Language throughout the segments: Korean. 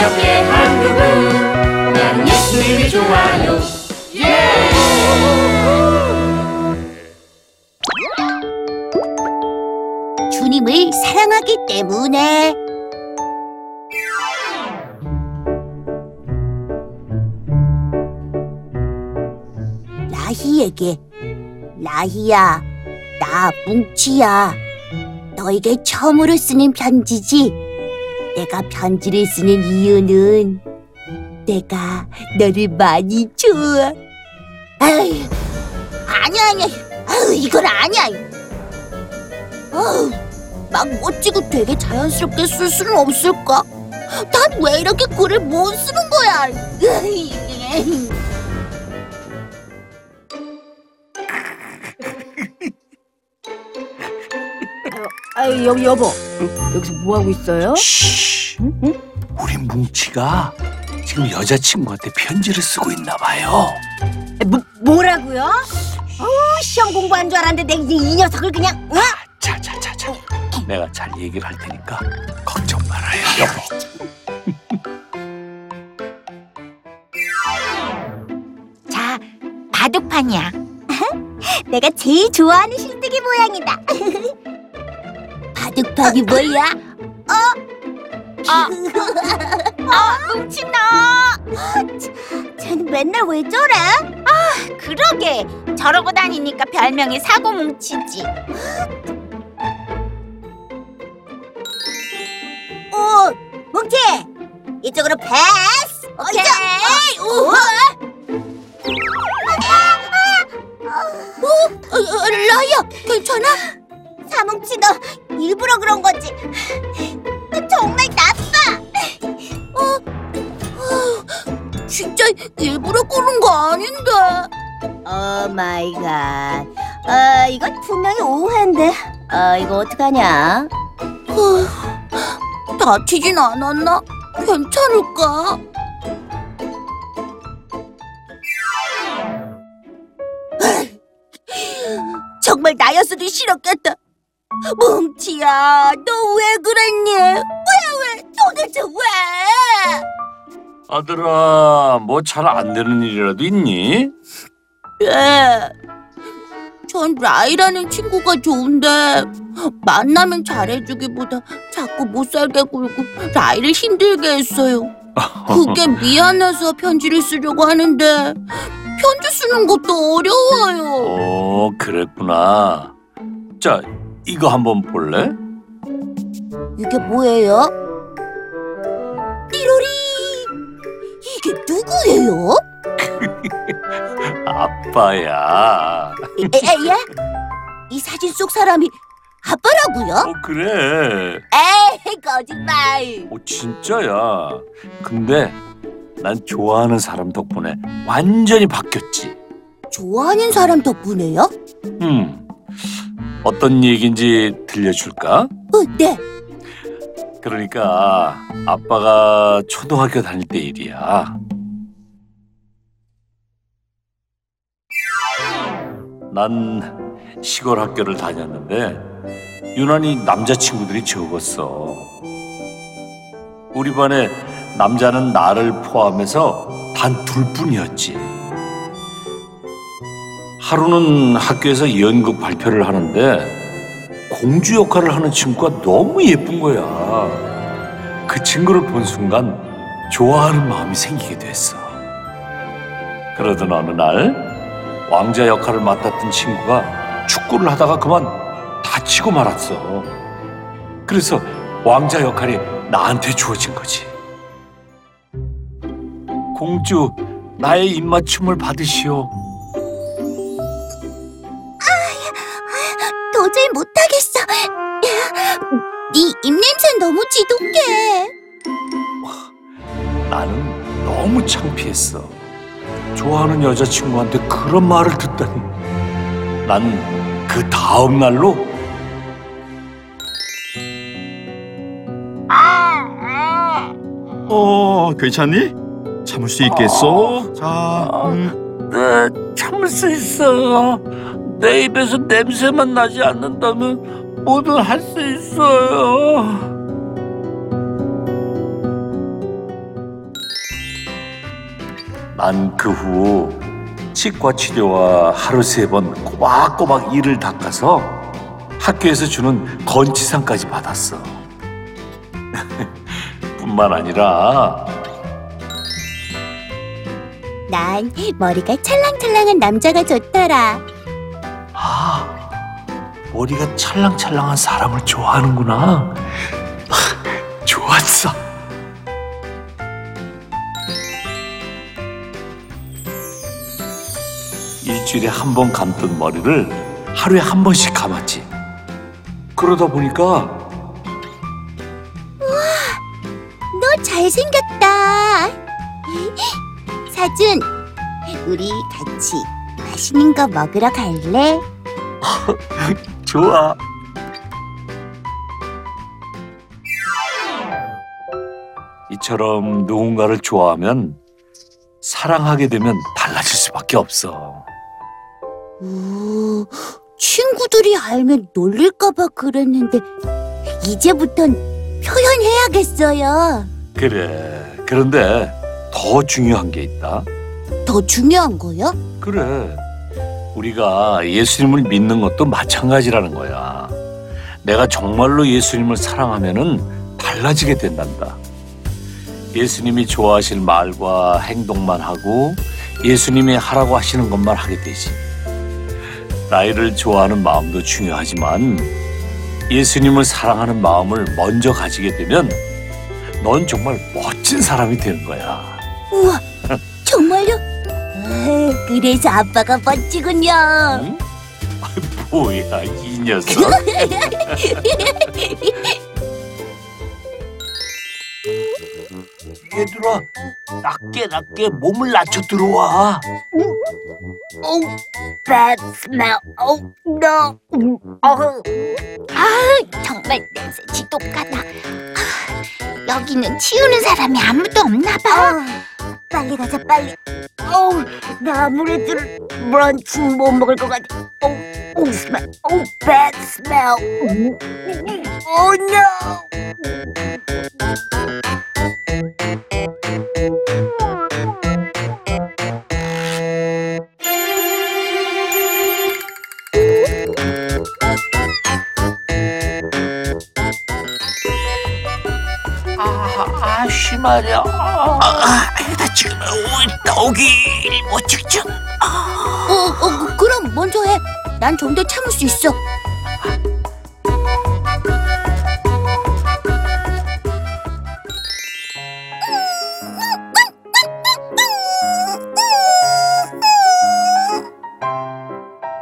기억해 한국은 나는 예수님이 좋아요. 예! 주님을 사랑하기 때문에. 라희에게 라희야 나 뭉치야. 너에게 처음으로 쓰는 편지지 내가 편지를 쓰는 이유는 내가 너를 많이 좋아 아유 아니야 아니야 아유 이건 아니야 아우, 막 멋지고 되게 자연스럽게 쓸 수는 없을까? 난 왜 이렇게 글을 못 쓰는 거야? 아 여기 여보 여기서 뭐 하고 있어요? 쉬. 우리 뭉치가 지금 여자친구한테 편지를 쓰고 있나 봐요. 뭐 뭐라고요? 어 시험 공부한 줄 알았는데 내이 녀석을 그냥 어? 자자자자. 내가 잘 얘기를 할 테니까 걱정 말아요, 여보. 자, 바둑판이야. 내가 제일 좋아하는 실뜨기 모양이다. 바둑판이 뭐야? 어? 아, 아, 뭉친다. 쟤는 맨날 왜 저래? 아, 그러게. 저러고 다니니까 별명이 사고 뭉치지. 오, 뭉치! 이쪽으로 패스! 오케이! 오! 어, 어, 라이야, 괜찮아? 사뭉치 너 일부러 그런 거지? 너 정말 나 진짜 일부러 그런 거 아닌데. Oh my god. 아, 이건 분명히 오해인데. 아, 이거 어떡하냐? 어, 다치진 않았나? 괜찮을까? 정말 나였어도 싫었겠다. 뭉치야, 너 왜 그랬니? 왜, 왜? 도대체 왜? 아들아, 뭐 잘 안 되는 일이라도 있니? 예. 전 라이라는 친구가 좋은데 만나면 잘해주기보다 자꾸 못 살게 굴고 라이를 힘들게 했어요. 그게 미안해서 편지를 쓰려고 하는데 편지 쓰는 것도 어려워요. 어, 그랬구나. 자, 이거 한번 볼래? 이게 뭐예요? 누구예요? 아빠야. 에, 에, 예? 이 사진 속 사람이 아빠라고요? 어, 그래. 에이, 거짓말. 어, 진짜야. 근데 난 좋아하는 사람 덕분에 완전히 바뀌었지. 좋아하는 사람 덕분에요? 음. 어떤 얘기인지 들려줄까? 어, 네. 그러니까 아빠가 초등학교 다닐 때 일이야. 난 시골 학교를 다녔는데 유난히 남자친구들이 적었어. 우리 반에 남자는 나를 포함해서 단 둘뿐이었지. 하루는 학교에서 연극 발표를 하는데 공주 역할을 하는 친구가 너무 예쁜 거야. 그 친구를 본 순간 좋아하는 마음이 생기게 됐어. 그러던 어느 날 왕자 역할을 맡았던 친구가 축구를 하다가 그만 다치고 말았어. 그래서 왕자 역할이 나한테 주어진 거지. 공주, 나의 입맞춤을 받으시오. 도저히 못하겠어. 네 입냄새 너무 지독해. 나는 너무 창피했어. 좋아하는 여자친구한테 그런 말을 듣다니. 난 그 다음 날로 어, 괜찮니? 참을 수 있겠어? 자, 음, 네, 참을 수 있어요. 내 입에서 냄새만 나지 않는다면 뭐든 할 수 있어요. 난 그 후 치과 치료와 하루 세 번 꼬박꼬박 이를 닦아서 학교에서 주는 건치상까지 받았어. 뿐만 아니라 난 머리가 찰랑찰랑한 남자가 좋더라. 아 머리가 찰랑찰랑한 사람을 좋아하는구나. 일주일에 한 번 감던 머리를 하루에 한 번씩 감았지. 그러다 보니까 너 잘생겼다. 사준, 우리 같이 맛있는 거 먹으러 갈래? 좋아. 이처럼 누군가를 좋아하면 사랑하게 되면 달라질 수밖에 없어. 오, 친구들이 알면 놀릴까봐 그랬는데 이제부턴 표현해야겠어요. 그래. 그런데 더 중요한 게 있다. 더 중요한 거요? 그래. 우리가 예수님을 믿는 것도 마찬가지라는 거야. 내가 정말로 예수님을 사랑하면은 달라지게 된단다. 예수님이 좋아하실 말과 행동만 하고 예수님이 하라고 하시는 것만 하게 되지. 나이를 좋아하는 마음도 중요하지만 예수님을 사랑하는 마음을 먼저 가지게 되면 넌 정말 멋진 사람이 되는 거야. 우와, 정말요? 아, 그래서 아빠가 멋지군요. 응? 아, 뭐야 이 녀석. 얘들아 낮게 낮게 몸을 낮춰 들어와. Oh, bad smell. Oh, no. Oh. 아, 정말 냄새 지독하다. 아, 여기는 치우는 사람이 아무도 없나 봐. 빨리 가자, 빨리. 어우, 나 아무래도 브런치는 못 먹을 것 같아. 오, 오, smell. 오, bad smell. Oh, no. 떡이 못 직전. 어, 어, 그럼 먼저 해. 난 좀 더 참을 수 있어.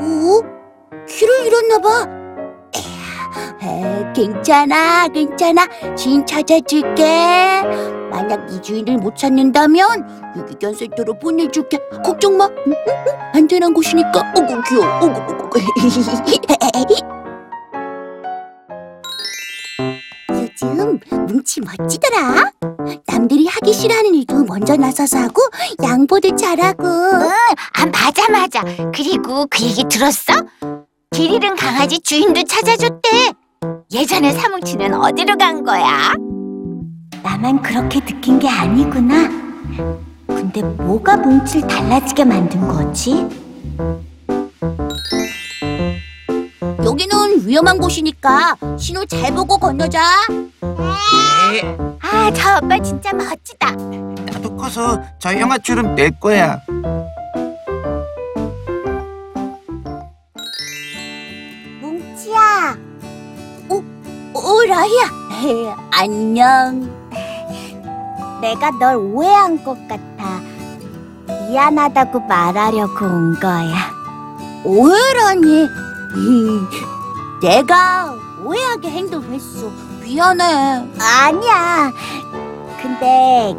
오? 귀를 잃었나 봐. 괜찮아, 괜찮아. 주인 찾아줄게. 만약 이 주인을 못 찾는다면 유기견 센터로 보내줄게. 걱정 마. 응, 응, 응. 안전한 곳이니까. 어구 귀여워. 어구 어구. 요즘 뭉치 멋지더라. 남들이 하기 싫어하는 일도 먼저 나서서 하고 양보도 잘하고. 아 맞아 맞아 그리고 그 얘기 들었어? 길 잃은 강아지 주인도 찾아줬대 예전에 사뭉치는 어디로 간 거야? 나만 그렇게 느낀 게 아니구나. 근데 뭐가 뭉치를 달라지게 만든 거지? 여기는 위험한 곳이니까 신호 잘 보고 건너자. 아저 오빠 진짜 멋지다 나도 커서 저 영화처럼 될 거야. 뭉치야. 오, 오 라희야. 안녕. 내가 널 오해한 것 같아. 미안하다고 말하려고 온 거야. 오해라니? 음, 내가 오해하게 행동했어. 미안해. 아니야. 근데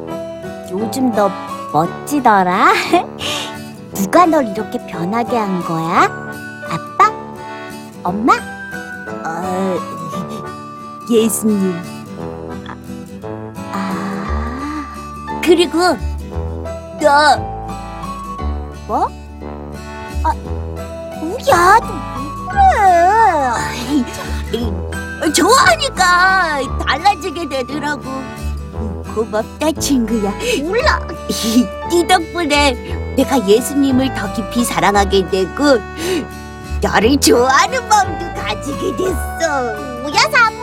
요즘 너 멋지더라. 누가 널 이렇게 변하게 한 거야? 아빠? 엄마? 어, 예수님. 그리고 너 뭐? 아, 우야, 너왜 그래? 좋아하니까 달라지게 되더라고. 고맙다 친구야 몰라 네 덕분에 내가 예수님을 더 깊이 사랑하게 되고 너를 좋아하는 마음도 가지게 됐어 뭐야 사뭉치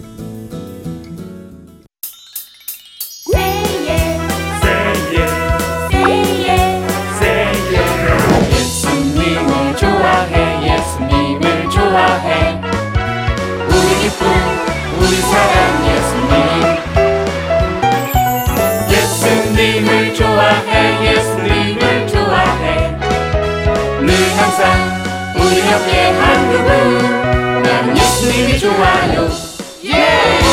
우리 옆에 한 그분 나는 예수님이 좋아요 예!